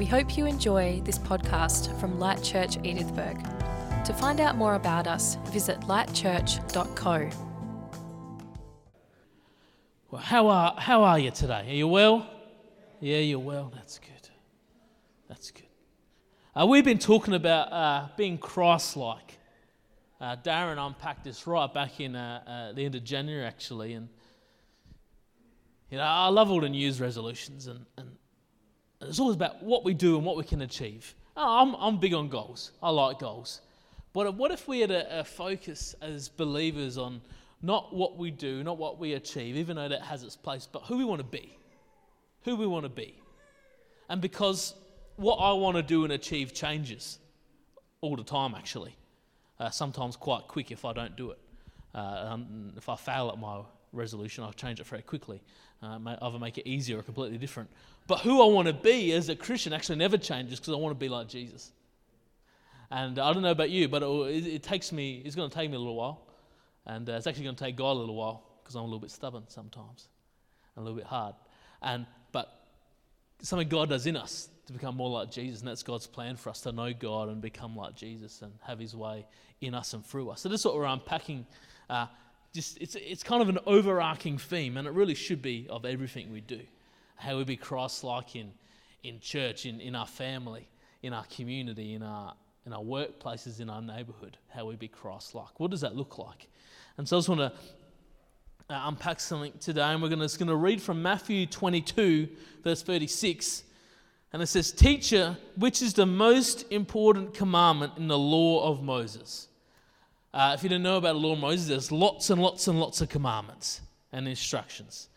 We hope you enjoy this podcast from Light Church Edithburgh. To find out more about us, visit lightchurch.co. Well, how are, how are you today? Are you well? Yeah, you're well. That's good. That's good. Uh, we've been talking about uh, being Christ like. Uh, Darren unpacked this right back in uh, uh, the end of January, actually. And, you know, I love all the New Year's resolutions, and, and it's always about what we do and what we can achieve. Oh, I'm, I'm big on goals. I like goals. But what if we had a, a focus as believers on not what we do, not what we achieve, even though that has its place, but who we want to be? Who we want to be. And because what I want to do and achieve changes all the time, actually. Uh, sometimes quite quick if I don't do it. Uh, if I fail at my resolution, I'll change it very quickly. Uh, either make it easier or completely different. But who I want to be as a Christian actually never changes because I want to be like Jesus. And I don't know about you, but it, it takes me, it's going to take me a little while. And uh, it's actually going to take God a little while because I'm a little bit stubborn sometimes, and a little bit hard. And but something God does in us to become more like Jesus, and that's God's plan for us to know God and become like Jesus and have His way in us and through us. So this is what we're unpacking. Uh, just it's it's kind of an overarching theme, and it really should be of everything we do. How we be Christ-like in in church, in, in our family, in our community, in our in our workplaces, in our neighborhood. How we be Christ-like. What does that look like? And so I just want to uh, unpack something today, and we're going to, going to read from Matthew 22, verse 36. And it says, Teacher, which is the most important commandment in the law of Moses? Uh, if you don't know about the law of Moses, there's lots and lots and lots of commandments and instructions.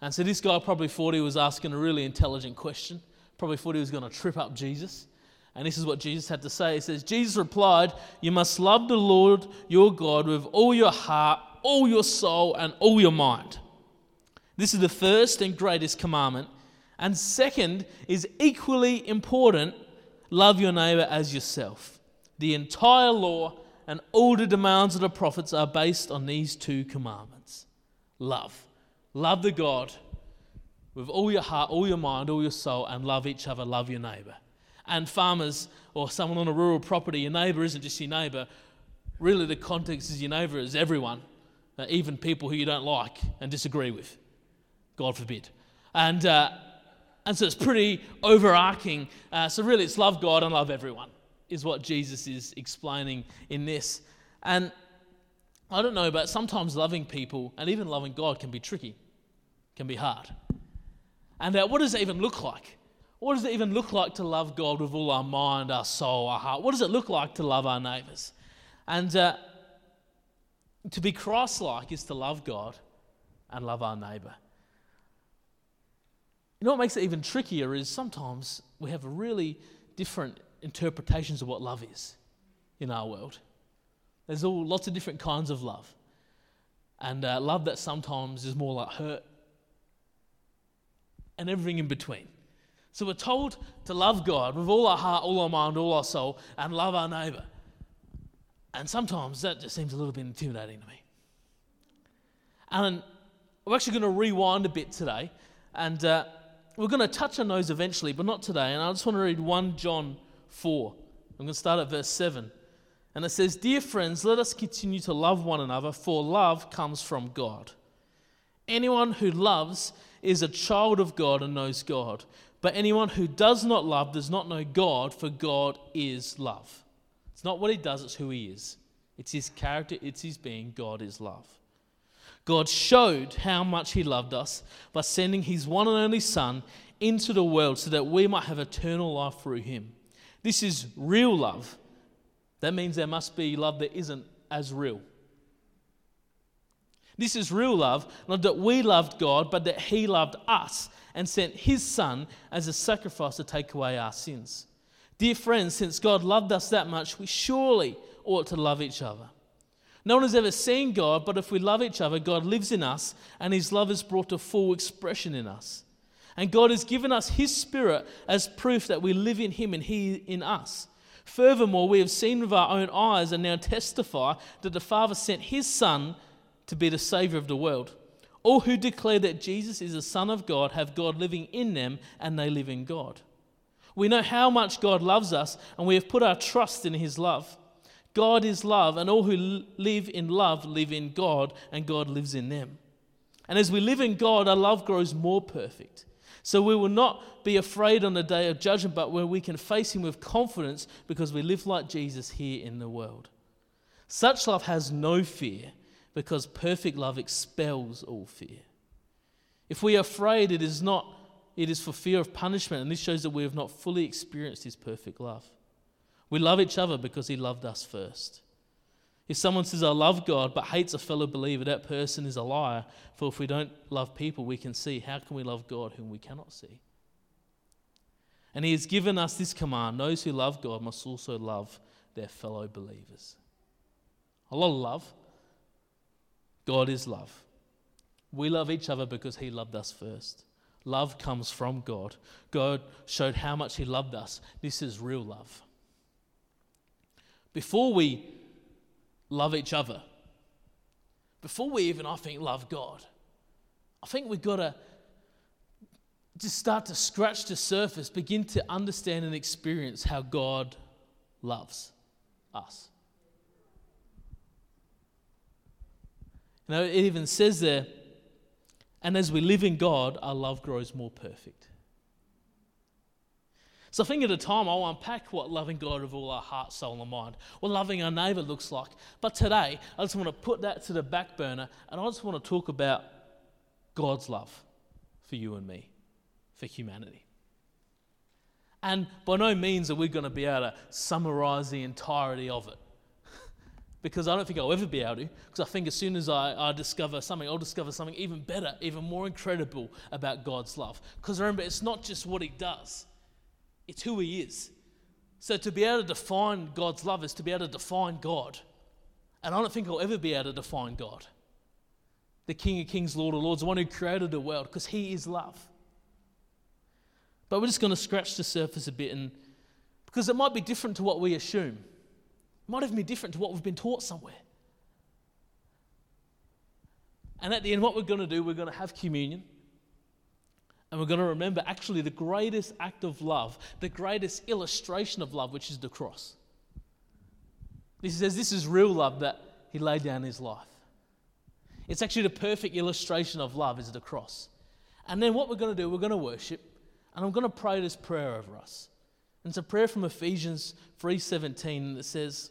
And so this guy probably thought he was asking a really intelligent question, probably thought he was going to trip up Jesus. And this is what Jesus had to say. He says, Jesus replied, You must love the Lord your God with all your heart, all your soul, and all your mind. This is the first and greatest commandment. And second is equally important love your neighbor as yourself. The entire law and all the demands of the prophets are based on these two commandments love. Love the God with all your heart, all your mind, all your soul, and love each other, love your neighbor and farmers or someone on a rural property, your neighbour isn't just your neighbour. Really, the context is your neighbour is everyone, uh, even people who you don't like and disagree with. God forbid. And, uh, and so it's pretty overarching. Uh, so, really, it's love God and love everyone, is what Jesus is explaining in this. And I don't know, but sometimes loving people and even loving God can be tricky, can be hard. And uh, what does it even look like? What does it even look like to love God with all our mind, our soul, our heart? What does it look like to love our neighbours? And uh, to be Christ like is to love God and love our neighbour. You know what makes it even trickier is sometimes we have really different interpretations of what love is in our world. There's all lots of different kinds of love. And uh, love that sometimes is more like hurt and everything in between. So we're told to love God with all our heart, all our mind, all our soul, and love our neighbour. And sometimes that just seems a little bit intimidating to me. And we're actually going to rewind a bit today, and uh, we're going to touch on those eventually, but not today. And I just want to read 1 John 4. I'm going to start at verse 7. And it says, Dear friends, let us continue to love one another, for love comes from God. Anyone who loves is a child of God and knows God. But anyone who does not love does not know God, for God is love. It's not what he does, it's who he is. It's his character, it's his being. God is love. God showed how much he loved us by sending his one and only Son into the world so that we might have eternal life through him. This is real love. That means there must be love that isn't as real. This is real love, not that we loved God, but that he loved us and sent his Son as a sacrifice to take away our sins. Dear friends, since God loved us that much, we surely ought to love each other. No one has ever seen God, but if we love each other, God lives in us, and his love is brought to full expression in us. And God has given us his Spirit as proof that we live in him and he in us. Furthermore, we have seen with our own eyes and now testify that the Father sent his Son to be the Savior of the world. All who declare that Jesus is the Son of God have God living in them and they live in God. We know how much God loves us, and we have put our trust in His love. God is love, and all who live in love live in God, and God lives in them. And as we live in God, our love grows more perfect. So we will not be afraid on the day of judgment, but where we can face Him with confidence because we live like Jesus here in the world. Such love has no fear because perfect love expels all fear. If we are afraid, it is not it is for fear of punishment, and this shows that we have not fully experienced His perfect love. We love each other because He loved us first. If someone says, I love God, but hates a fellow believer, that person is a liar. For if we don't love people we can see, how can we love God whom we cannot see? And He has given us this command those who love God must also love their fellow believers. A lot of love. God is love. We love each other because He loved us first. Love comes from God. God showed how much He loved us. This is real love. Before we love each other, before we even, I think, love God, I think we've got to just start to scratch the surface, begin to understand and experience how God loves us. You know, it even says there, and as we live in God, our love grows more perfect. So I think at a time I'll unpack what loving God with all our heart, soul, and mind, what loving our neighbour looks like. But today, I just want to put that to the back burner and I just want to talk about God's love for you and me, for humanity. And by no means are we going to be able to summarize the entirety of it because I don't think I'll ever be able to. Because I think as soon as I, I, discover something, I'll discover something even better, even more incredible about God's love. Because remember, it's not just what He does, it's who He is. So to be able to define God's love is to be able to define God. And I don't think I'll ever be able to define God. The King of Kings, Lord of Lords, the one who created the world, because He is love. But we're just going to scratch the surface a bit, and because it might be different to what we assume might even be different to what we've been taught somewhere. And at the end, what we're going to do, we're going to have communion. And we're going to remember actually the greatest act of love, the greatest illustration of love, which is the cross. This says this is real love that he laid down his life. It's actually the perfect illustration of love is the cross. And then what we're going to do, we're going to worship, and I'm going to pray this prayer over us. And it's a prayer from Ephesians 3:17 that says,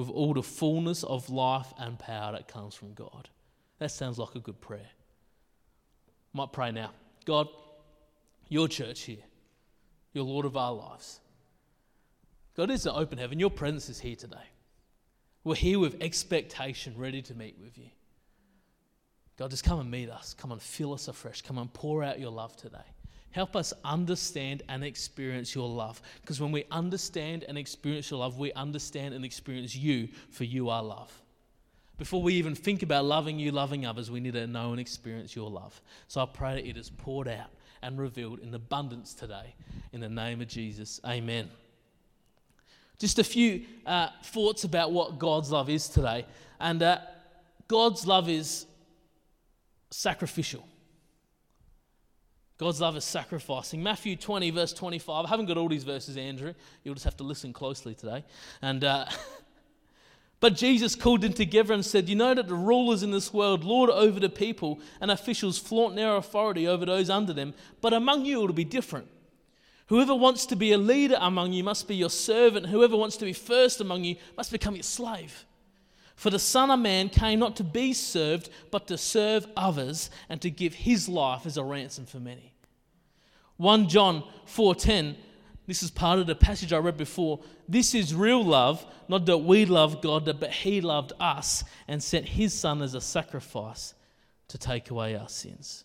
with all the fullness of life and power that comes from God. That sounds like a good prayer. Might pray now. God, your church here, your Lord of our lives. God is an open heaven. Your presence is here today. We're here with expectation, ready to meet with you. God, just come and meet us. Come and fill us afresh. Come and pour out your love today. Help us understand and experience your love. Because when we understand and experience your love, we understand and experience you, for you are love. Before we even think about loving you, loving others, we need to know and experience your love. So I pray that it is poured out and revealed in abundance today. In the name of Jesus, amen. Just a few uh, thoughts about what God's love is today. And uh, God's love is sacrificial. God's love is sacrificing. Matthew 20, verse 25. I haven't got all these verses, Andrew. You'll just have to listen closely today. And. Uh, But Jesus called them together and said, You know that the rulers in this world lord over the people, and officials flaunt their authority over those under them, but among you it will be different. Whoever wants to be a leader among you must be your servant. Whoever wants to be first among you must become your slave. For the Son of Man came not to be served, but to serve others and to give his life as a ransom for many. 1 John 4:10 this is part of the passage I read before. This is real love, not that we love God, but He loved us and sent His Son as a sacrifice to take away our sins.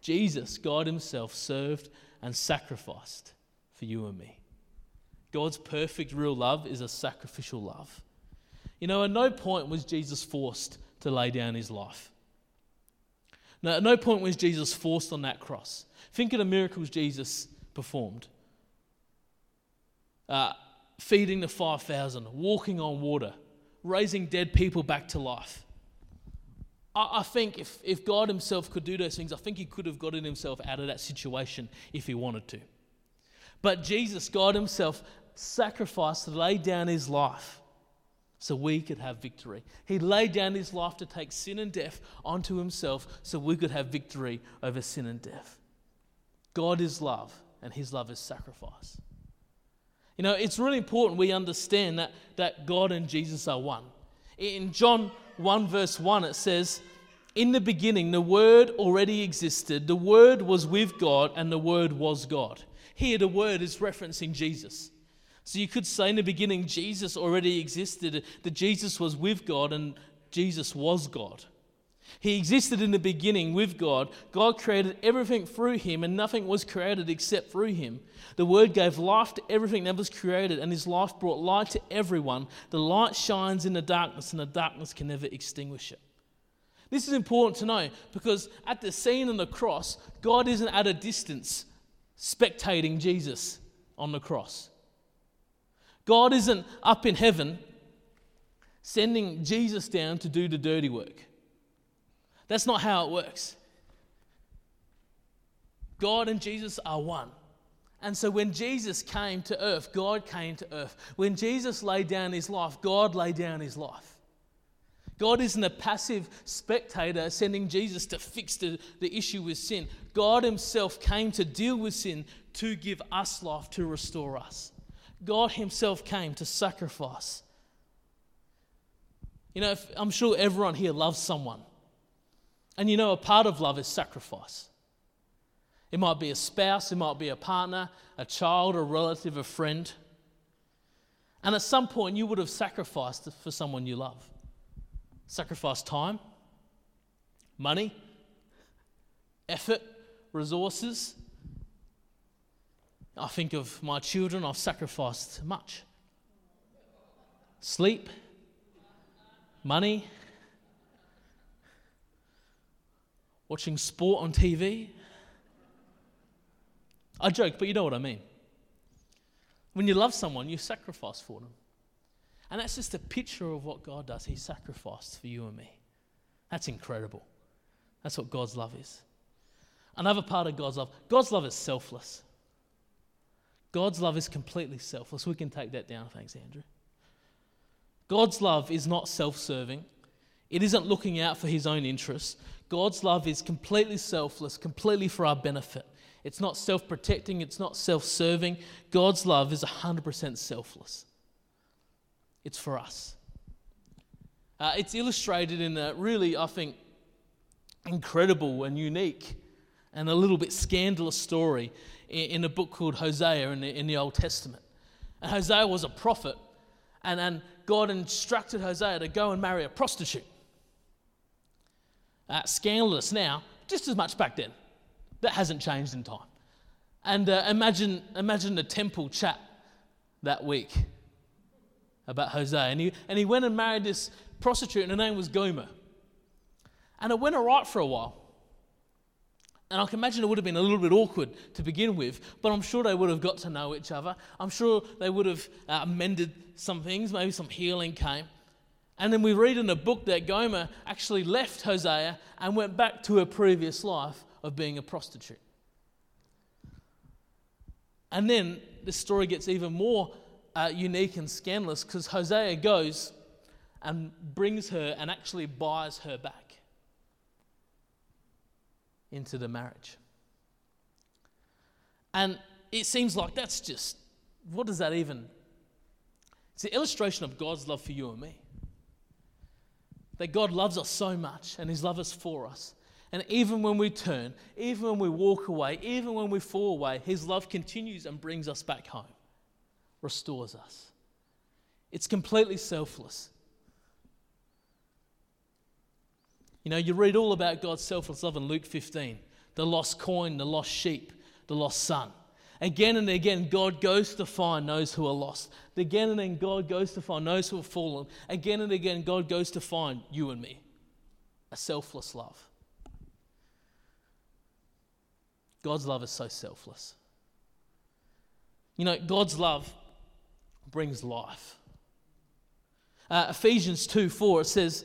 Jesus, God Himself, served and sacrificed for you and me. God's perfect real love is a sacrificial love. You know, at no point was Jesus forced to lay down his life. No, at no point was Jesus forced on that cross. Think of the miracles Jesus performed uh, feeding the 5,000, walking on water, raising dead people back to life. I, I think if, if God Himself could do those things, I think He could have gotten Himself out of that situation if He wanted to. But Jesus, God Himself, sacrificed to lay down His life so we could have victory. He laid down his life to take sin and death onto himself so we could have victory over sin and death. God is love, and his love is sacrifice. You know, it's really important we understand that, that God and Jesus are one. In John 1, verse 1, it says, In the beginning, the Word already existed. The Word was with God, and the Word was God. Here, the Word is referencing Jesus. So you could say in the beginning, Jesus already existed, that Jesus was with God, and Jesus was God. He existed in the beginning with God. God created everything through him, and nothing was created except through him. The Word gave life to everything that was created, and his life brought light to everyone. The light shines in the darkness, and the darkness can never extinguish it. This is important to know because at the scene on the cross, God isn't at a distance spectating Jesus on the cross. God isn't up in heaven sending Jesus down to do the dirty work. That's not how it works. God and Jesus are one. And so when Jesus came to earth, God came to earth. When Jesus laid down his life, God laid down his life. God isn't a passive spectator sending Jesus to fix the, the issue with sin. God Himself came to deal with sin to give us life, to restore us. God Himself came to sacrifice. You know, I'm sure everyone here loves someone. And you know, a part of love is sacrifice. It might be a spouse, it might be a partner, a child, a relative, a friend. And at some point, you would have sacrificed for someone you love. Sacrificed time, money, effort, resources. I think of my children, I've sacrificed much. Sleep, money, watching sport on TV. I joke, but you know what I mean. When you love someone, you sacrifice for them. And that's just a picture of what God does. He sacrificed for you and me. That's incredible. That's what God's love is. Another part of God's love God's love is selfless. God's love is completely selfless. We can take that down. Thanks, Andrew. God's love is not self serving, it isn't looking out for his own interests. God's love is completely selfless, completely for our benefit. It's not self protecting, it's not self serving. God's love is 100% selfless, it's for us. Uh, it's illustrated in a really, I think, incredible and unique and a little bit scandalous story in, a book called Hosea in the, in the Old Testament. And Hosea was a prophet, and, and God instructed Hosea to go and marry a prostitute. Uh, scandalous now, just as much back then. That hasn't changed in time. And uh, imagine, imagine the temple chat that week about Hosea. And he, and he went and married this prostitute, and her name was Gomer. And it went all right for a while. And I can imagine it would have been a little bit awkward to begin with, but I'm sure they would have got to know each other. I'm sure they would have uh, mended some things, maybe some healing came. And then we read in the book that Gomer actually left Hosea and went back to her previous life of being a prostitute. And then the story gets even more uh, unique and scandalous because Hosea goes and brings her and actually buys her back into the marriage. And it seems like that's just, what does that even? It's an illustration of God's love for you and me. That God loves us so much and His love is for us. And even when we turn, even when we walk away, even when we fall away, His love continues and brings us back home, restores us. It's completely selfless. You know, you read all about God's selfless love in Luke 15 the lost coin, the lost sheep, the lost son. Again and again, God goes to find those who are lost. Again and again, God goes to find those who have fallen. Again and again, God goes to find you and me. A selfless love. God's love is so selfless. You know, God's love brings life. Uh, Ephesians 2 4, it says,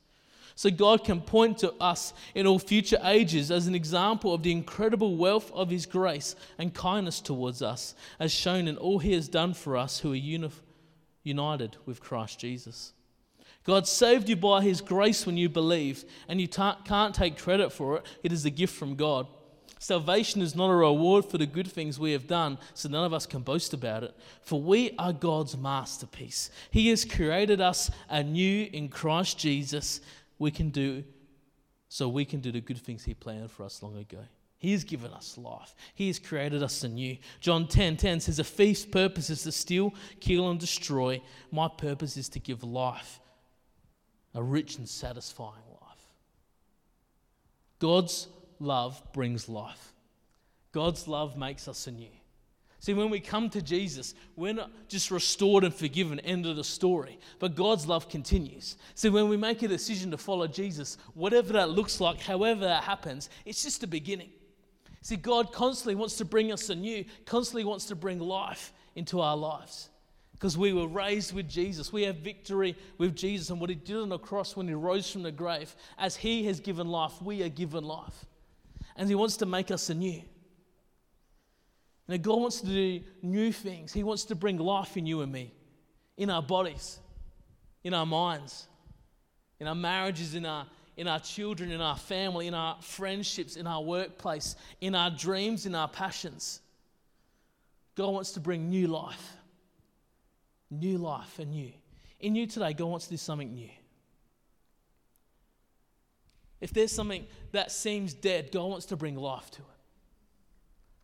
So God can point to us in all future ages as an example of the incredible wealth of His grace and kindness towards us, as shown in all He has done for us who are uni- united with Christ Jesus. God saved you by His grace when you believed, and you ta- can't take credit for it. It is a gift from God. Salvation is not a reward for the good things we have done, so none of us can boast about it. For we are God's masterpiece. He has created us anew in Christ Jesus. We can do so we can do the good things He planned for us long ago. He has given us life. He has created us anew. John 10 10 says, A thief's purpose is to steal, kill, and destroy. My purpose is to give life, a rich and satisfying life. God's love brings life. God's love makes us anew. See, when we come to Jesus, we're not just restored and forgiven, end of the story, but God's love continues. See, when we make a decision to follow Jesus, whatever that looks like, however that happens, it's just the beginning. See, God constantly wants to bring us anew, constantly wants to bring life into our lives. Because we were raised with Jesus. We have victory with Jesus and what He did on the cross when He rose from the grave. As He has given life, we are given life and He wants to make us anew. And God wants to do new things. He wants to bring life in you and me, in our bodies, in our minds, in our marriages, in our, in our children, in our family, in our friendships, in our workplace, in our dreams, in our passions. God wants to bring new life. New life and new. In you today, God wants to do something new. If there's something that seems dead, God wants to bring life to it.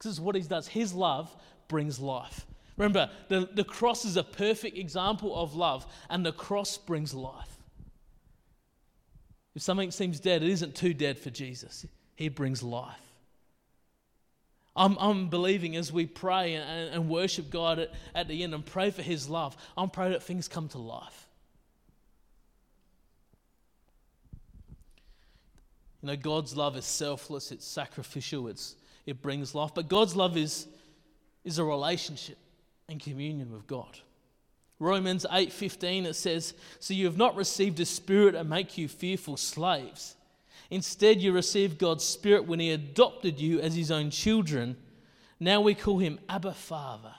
This is what He does. His love brings life. Remember, the, the cross is a perfect example of love, and the cross brings life. If something seems dead, it isn't too dead for Jesus. He brings life. I'm, I'm believing as we pray and, and worship God at, at the end and pray for His love, I'm praying that things come to life. You know, God's love is selfless, it's sacrificial, it's, it brings life. But God's love is, is a relationship and communion with God. Romans 8:15 it says, "So you have not received a spirit to make you fearful slaves. Instead you received God's spirit when he adopted you as his own children. Now we call him Abba Father."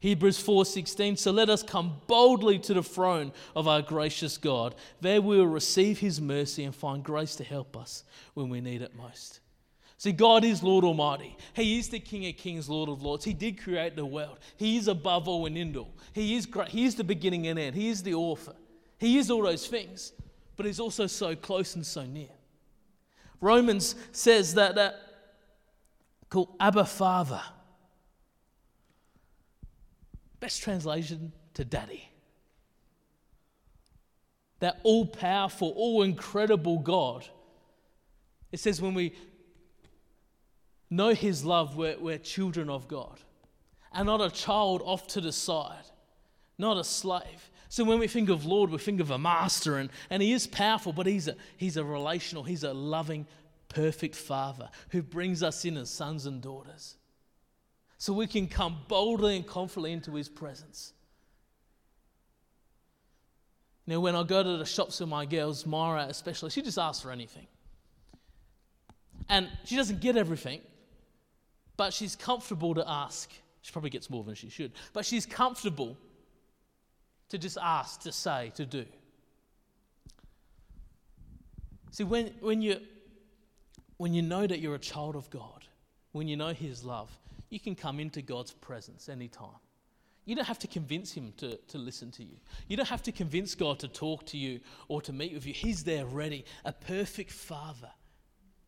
Hebrews 4:16 So let us come boldly to the throne of our gracious God. There we will receive his mercy and find grace to help us when we need it most. See, God is Lord Almighty. He is the King of Kings, Lord of Lords. He did create the world. He is above all and in all. He is great. He is the beginning and end. He is the author. He is all those things, but He's also so close and so near. Romans says that that called Abba Father. Best translation to daddy. That all powerful, all incredible God. It says when we know His love, we're, we're children of God and not a child off to the side, not a slave. So when we think of Lord, we think of a master, and, and He is powerful, but he's a, he's a relational, He's a loving, perfect Father who brings us in as sons and daughters so we can come boldly and confidently into His presence. You know, when I go to the shops with my girls, Myra especially, she just asks for anything. And she doesn't get everything, but she's comfortable to ask. She probably gets more than she should, but she's comfortable to just ask, to say, to do. See, when, when, you, when you know that you're a child of God, when you know His love, you can come into God's presence anytime. You don't have to convince him to, to listen to you. You don't have to convince God to talk to you or to meet with you. He's there ready, a perfect father.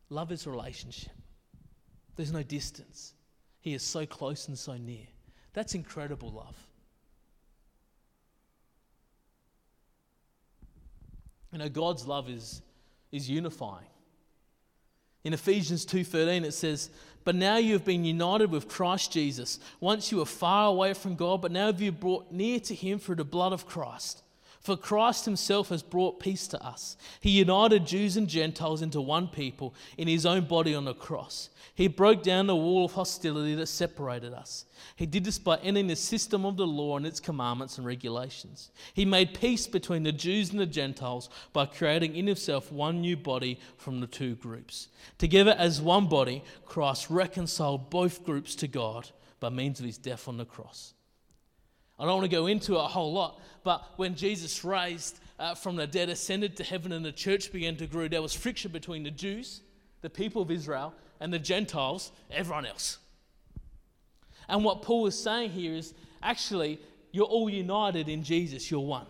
Love is relationship. There's no distance. He is so close and so near. That's incredible love. You know, God's love is, is unifying. In Ephesians 2:13 it says, "But now you have been united with Christ Jesus. Once you were far away from God, but now have you brought near to him through the blood of Christ." For Christ himself has brought peace to us. He united Jews and Gentiles into one people in his own body on the cross. He broke down the wall of hostility that separated us. He did this by ending the system of the law and its commandments and regulations. He made peace between the Jews and the Gentiles by creating in himself one new body from the two groups. Together as one body, Christ reconciled both groups to God by means of his death on the cross. I don't want to go into it a whole lot, but when Jesus raised uh, from the dead, ascended to heaven, and the church began to grow, there was friction between the Jews, the people of Israel, and the Gentiles, everyone else. And what Paul is saying here is actually, you're all united in Jesus, you're one.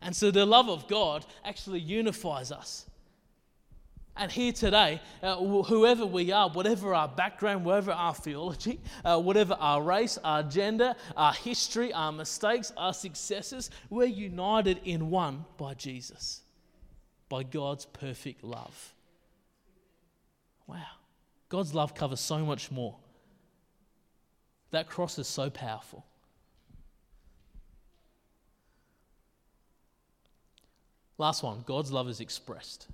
And so the love of God actually unifies us. And here today, uh, whoever we are, whatever our background, whatever our theology, uh, whatever our race, our gender, our history, our mistakes, our successes, we're united in one by Jesus, by God's perfect love. Wow. God's love covers so much more. That cross is so powerful. Last one God's love is expressed.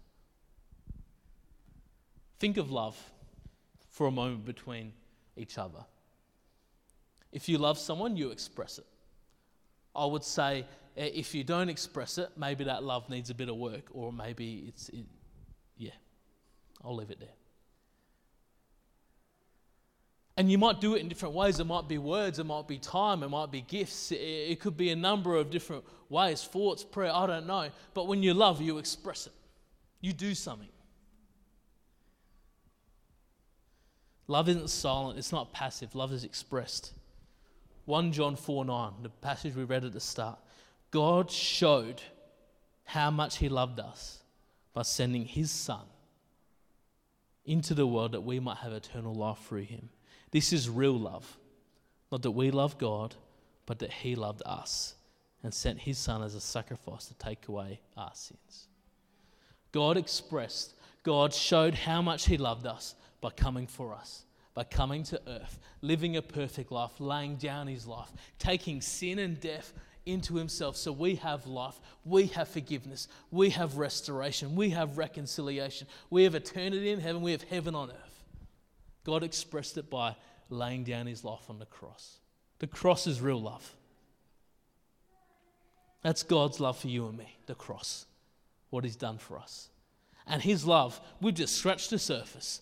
Think of love for a moment between each other. If you love someone, you express it. I would say eh, if you don't express it, maybe that love needs a bit of work, or maybe it's, it, yeah, I'll leave it there. And you might do it in different ways. It might be words, it might be time, it might be gifts. It could be a number of different ways thoughts, prayer, I don't know. But when you love, you express it, you do something. Love isn't silent, it's not passive, love is expressed. 1 John 4 9, the passage we read at the start. God showed how much He loved us by sending His Son into the world that we might have eternal life through Him. This is real love. Not that we love God, but that He loved us and sent His Son as a sacrifice to take away our sins. God expressed, God showed how much He loved us by coming for us, by coming to earth, living a perfect life, laying down his life, taking sin and death into himself so we have life, we have forgiveness, we have restoration, we have reconciliation, we have eternity in heaven, we have heaven on earth. God expressed it by laying down his life on the cross. The cross is real love. That's God's love for you and me, the cross, what he's done for us. And his love, we've just scratched the surface.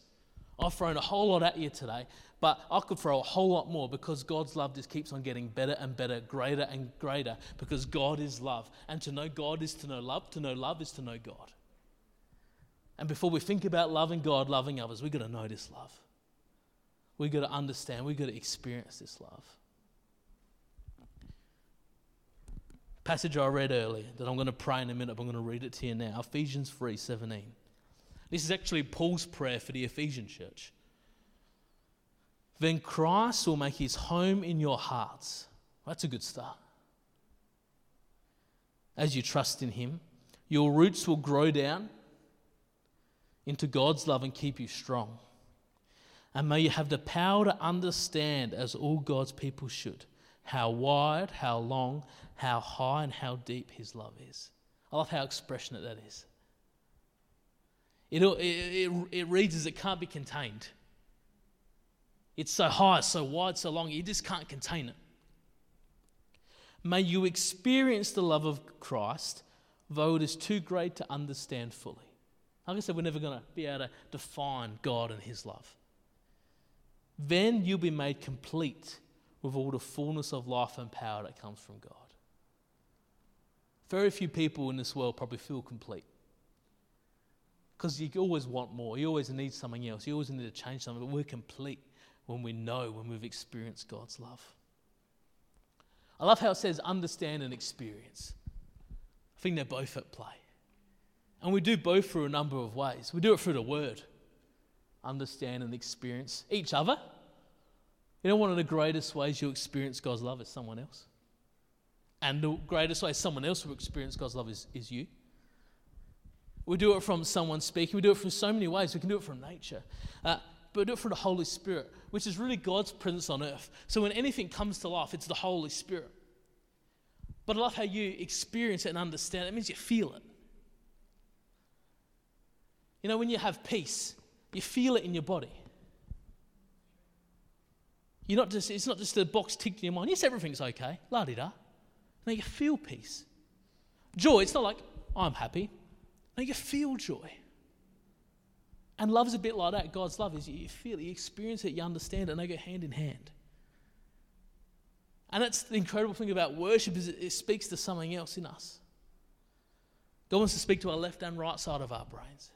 I've thrown a whole lot at you today, but I could throw a whole lot more because God's love just keeps on getting better and better, greater and greater, because God is love. And to know God is to know love. To know love is to know God. And before we think about loving God, loving others, we've got to know this love. We've got to understand, we've got to experience this love. Passage I read earlier that I'm going to pray in a minute, but I'm going to read it to you now Ephesians 3 17. This is actually Paul's prayer for the Ephesian church. Then Christ will make his home in your hearts. That's a good start. As you trust in him, your roots will grow down into God's love and keep you strong. And may you have the power to understand, as all God's people should, how wide, how long, how high, and how deep his love is. I love how expressionate that is. It, it, it reads as it can't be contained. It's so high, so wide, so long, you just can't contain it. May you experience the love of Christ, though it is too great to understand fully. Like I said, we're never going to be able to define God and His love. Then you'll be made complete with all the fullness of life and power that comes from God. Very few people in this world probably feel complete. Because you always want more. You always need something else. You always need to change something. But we're complete when we know, when we've experienced God's love. I love how it says understand and experience. I think they're both at play. And we do both through a number of ways. We do it through the word, understand and experience each other. You know, one of the greatest ways you experience God's love is someone else. And the greatest way someone else will experience God's love is, is you. We do it from someone speaking. We do it from so many ways. We can do it from nature. Uh, but we do it from the Holy Spirit, which is really God's presence on earth. So when anything comes to life, it's the Holy Spirit. But I love how you experience it and understand it. It means you feel it. You know, when you have peace, you feel it in your body. You're not just, it's not just a box ticked in your mind. Yes, everything's okay. La di da. No, you feel peace. Joy, it's not like, I'm happy. No, you feel joy. And love's a bit like that. God's love is you feel it, you experience it, you understand it, and they go hand in hand. And that's the incredible thing about worship is it, speaks to something else in us. God wants to speak to our left and right side of our brains.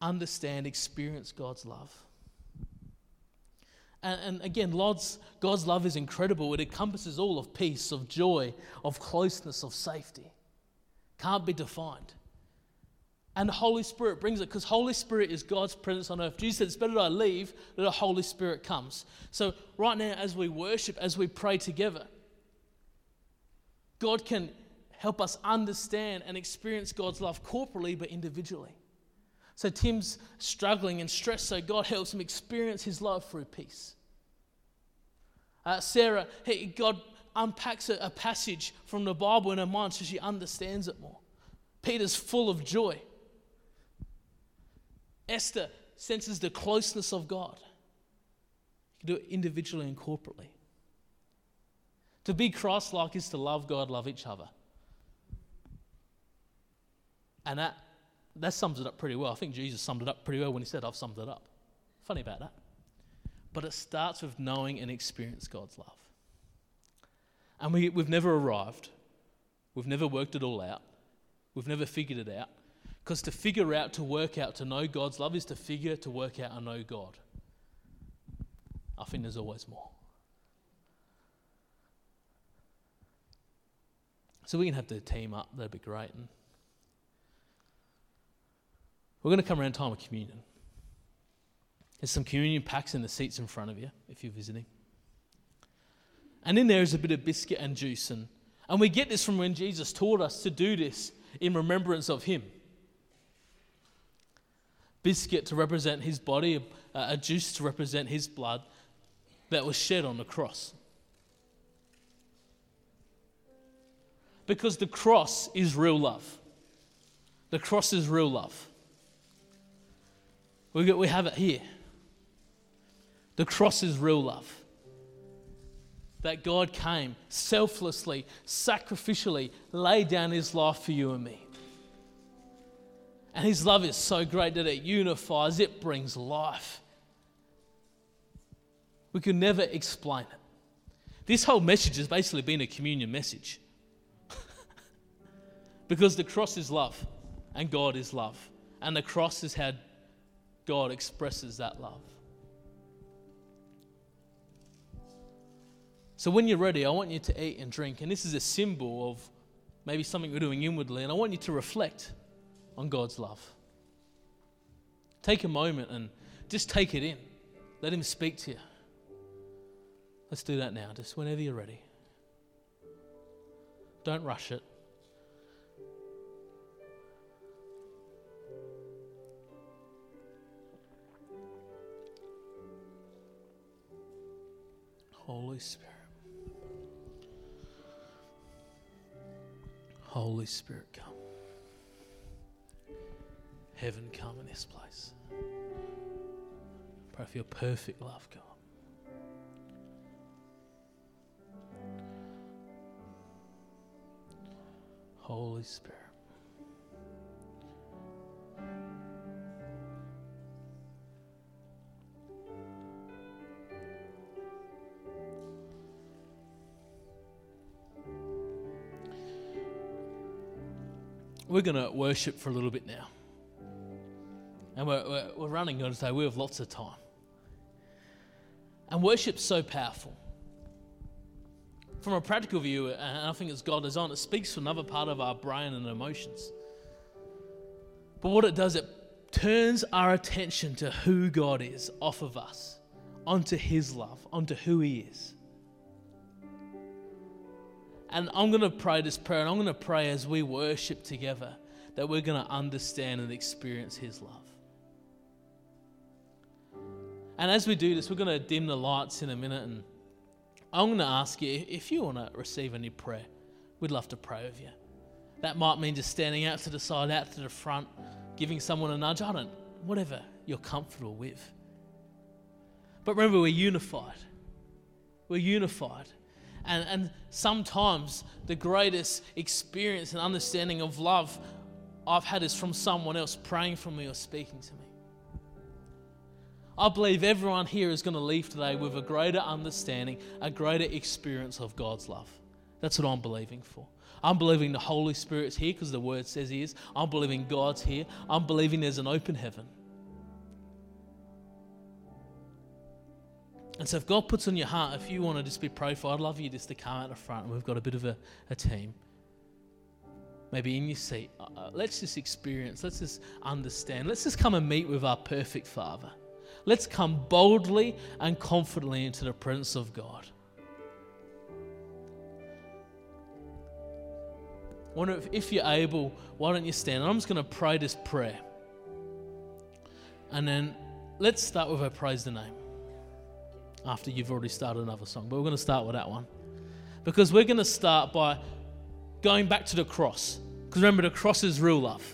Understand, experience God's love. And, and again, God's, God's love is incredible. It encompasses all of peace, of joy, of closeness, of safety. Can't be defined. And the Holy Spirit brings it because Holy Spirit is God's presence on earth. Jesus said, It's better that I leave that the Holy Spirit comes. So, right now, as we worship, as we pray together, God can help us understand and experience God's love corporally but individually. So Tim's struggling and stressed, so God helps him experience his love through peace. Uh, Sarah, God unpacks a, a passage from the Bible in her mind so she understands it more. Peter's full of joy. Esther senses the closeness of God. You can do it individually and corporately. To be Christ like is to love God, love each other. And that that sums it up pretty well. I think Jesus summed it up pretty well when he said, I've summed it up. Funny about that. But it starts with knowing and experience God's love. And we, we've never arrived. We've never worked it all out. We've never figured it out. Because to figure out, to work out, to know God's love is to figure, to work out, and know God. I think there's always more. So we can have the team up, that'd be great. And we're going to come around time of communion. There's some communion packs in the seats in front of you if you're visiting. And in there is a bit of biscuit and juice. And, and we get this from when Jesus taught us to do this in remembrance of Him. Biscuit to represent His body, a, a juice to represent His blood that was shed on the cross. Because the cross is real love. The cross is real love. We, we have it here. The cross is real love. That God came selflessly, sacrificially, laid down his life for you and me. And his love is so great that it unifies, it brings life. We can never explain it. This whole message has basically been a communion message. because the cross is love, and God is love. And the cross is how God expresses that love. So when you're ready, I want you to eat and drink. And this is a symbol of maybe something we're doing inwardly. And I want you to reflect on God's love. Take a moment and just take it in. Let Him speak to you. Let's do that now, just whenever you're ready. Don't rush it. Holy Spirit. Holy Spirit, come. Heaven, come in this place. Pray for your perfect love, God. Holy Spirit. We're going to worship for a little bit now. And we're, we're, we're running on today. We have lots of time. And worship's so powerful. from a practical view, uh, and I think it's God design, it speaks to another part of our brain and emotions. But what it does, it turns our attention to who God is off of us, onto His love, onto who He is. And I'm going to pray this prayer, and I'm going to pray as we worship together that we're going to understand and experience His love. And as we do this, we're going to dim the lights in a minute, and I'm going to ask you if you want to receive any prayer, we'd love to pray with you. That might mean just standing out to the side, out to the front, giving someone a nudge. I don't, whatever you're comfortable with. But remember, we're unified. We're unified. And, and sometimes the greatest experience and understanding of love I've had is from someone else praying for me or speaking to me. I believe everyone here is going to leave today with a greater understanding, a greater experience of God's love. That's what I'm believing for. I'm believing the Holy Spirit's here because the Word says He is. I'm believing God's here. I'm believing there's an open heaven. And so, if God puts on your heart, if you want to just be prayed for, I'd love you just to come out the front we've got a bit of a, a team. Maybe in your seat. Uh, uh let's just experience, let's just understand, let's just come and meet with our perfect Father. Let's come boldly and confidently into the presence of God. Wonder if, if you're able, why don't you stand? I'm just going to pray this prayer. And then let's start with a praise the name after you've already started another song. But we're going to start with that one. Because we're going to start by going back to the cross. Because remember, the cross is real love.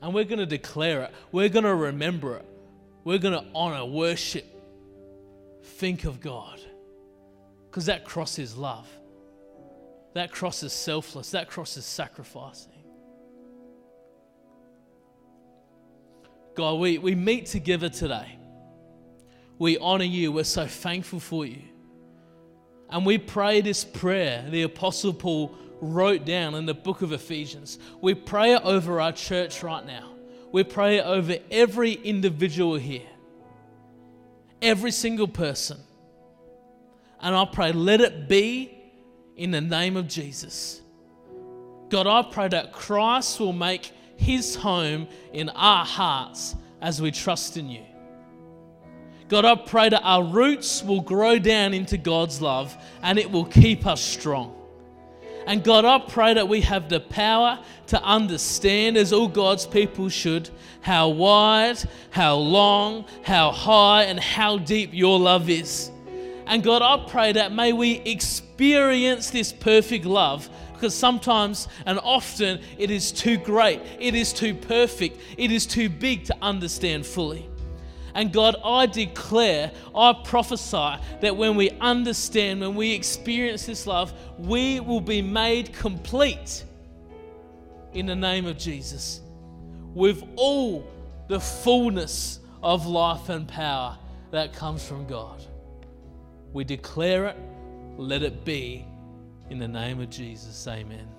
And we're going to declare it, we're going to remember it. We're going to honor, worship, think of God. Because that cross is love. That cross is selfless. That cross is sacrificing. God, we, we meet together today. We honor you. We're so thankful for you. And we pray this prayer the Apostle Paul wrote down in the book of Ephesians. We pray it over our church right now. We pray it over every individual here, every single person. And I pray, let it be in the name of Jesus. God, I pray that Christ will make his home in our hearts as we trust in you. God, I pray that our roots will grow down into God's love and it will keep us strong. And God, I pray that we have the power to understand, as all God's people should, how wide, how long, how high, and how deep your love is. And God, I pray that may we experience this perfect love because sometimes and often it is too great, it is too perfect, it is too big to understand fully. And God, I declare, I prophesy that when we understand, when we experience this love, we will be made complete in the name of Jesus with all the fullness of life and power that comes from God. We declare it, let it be in the name of Jesus. Amen.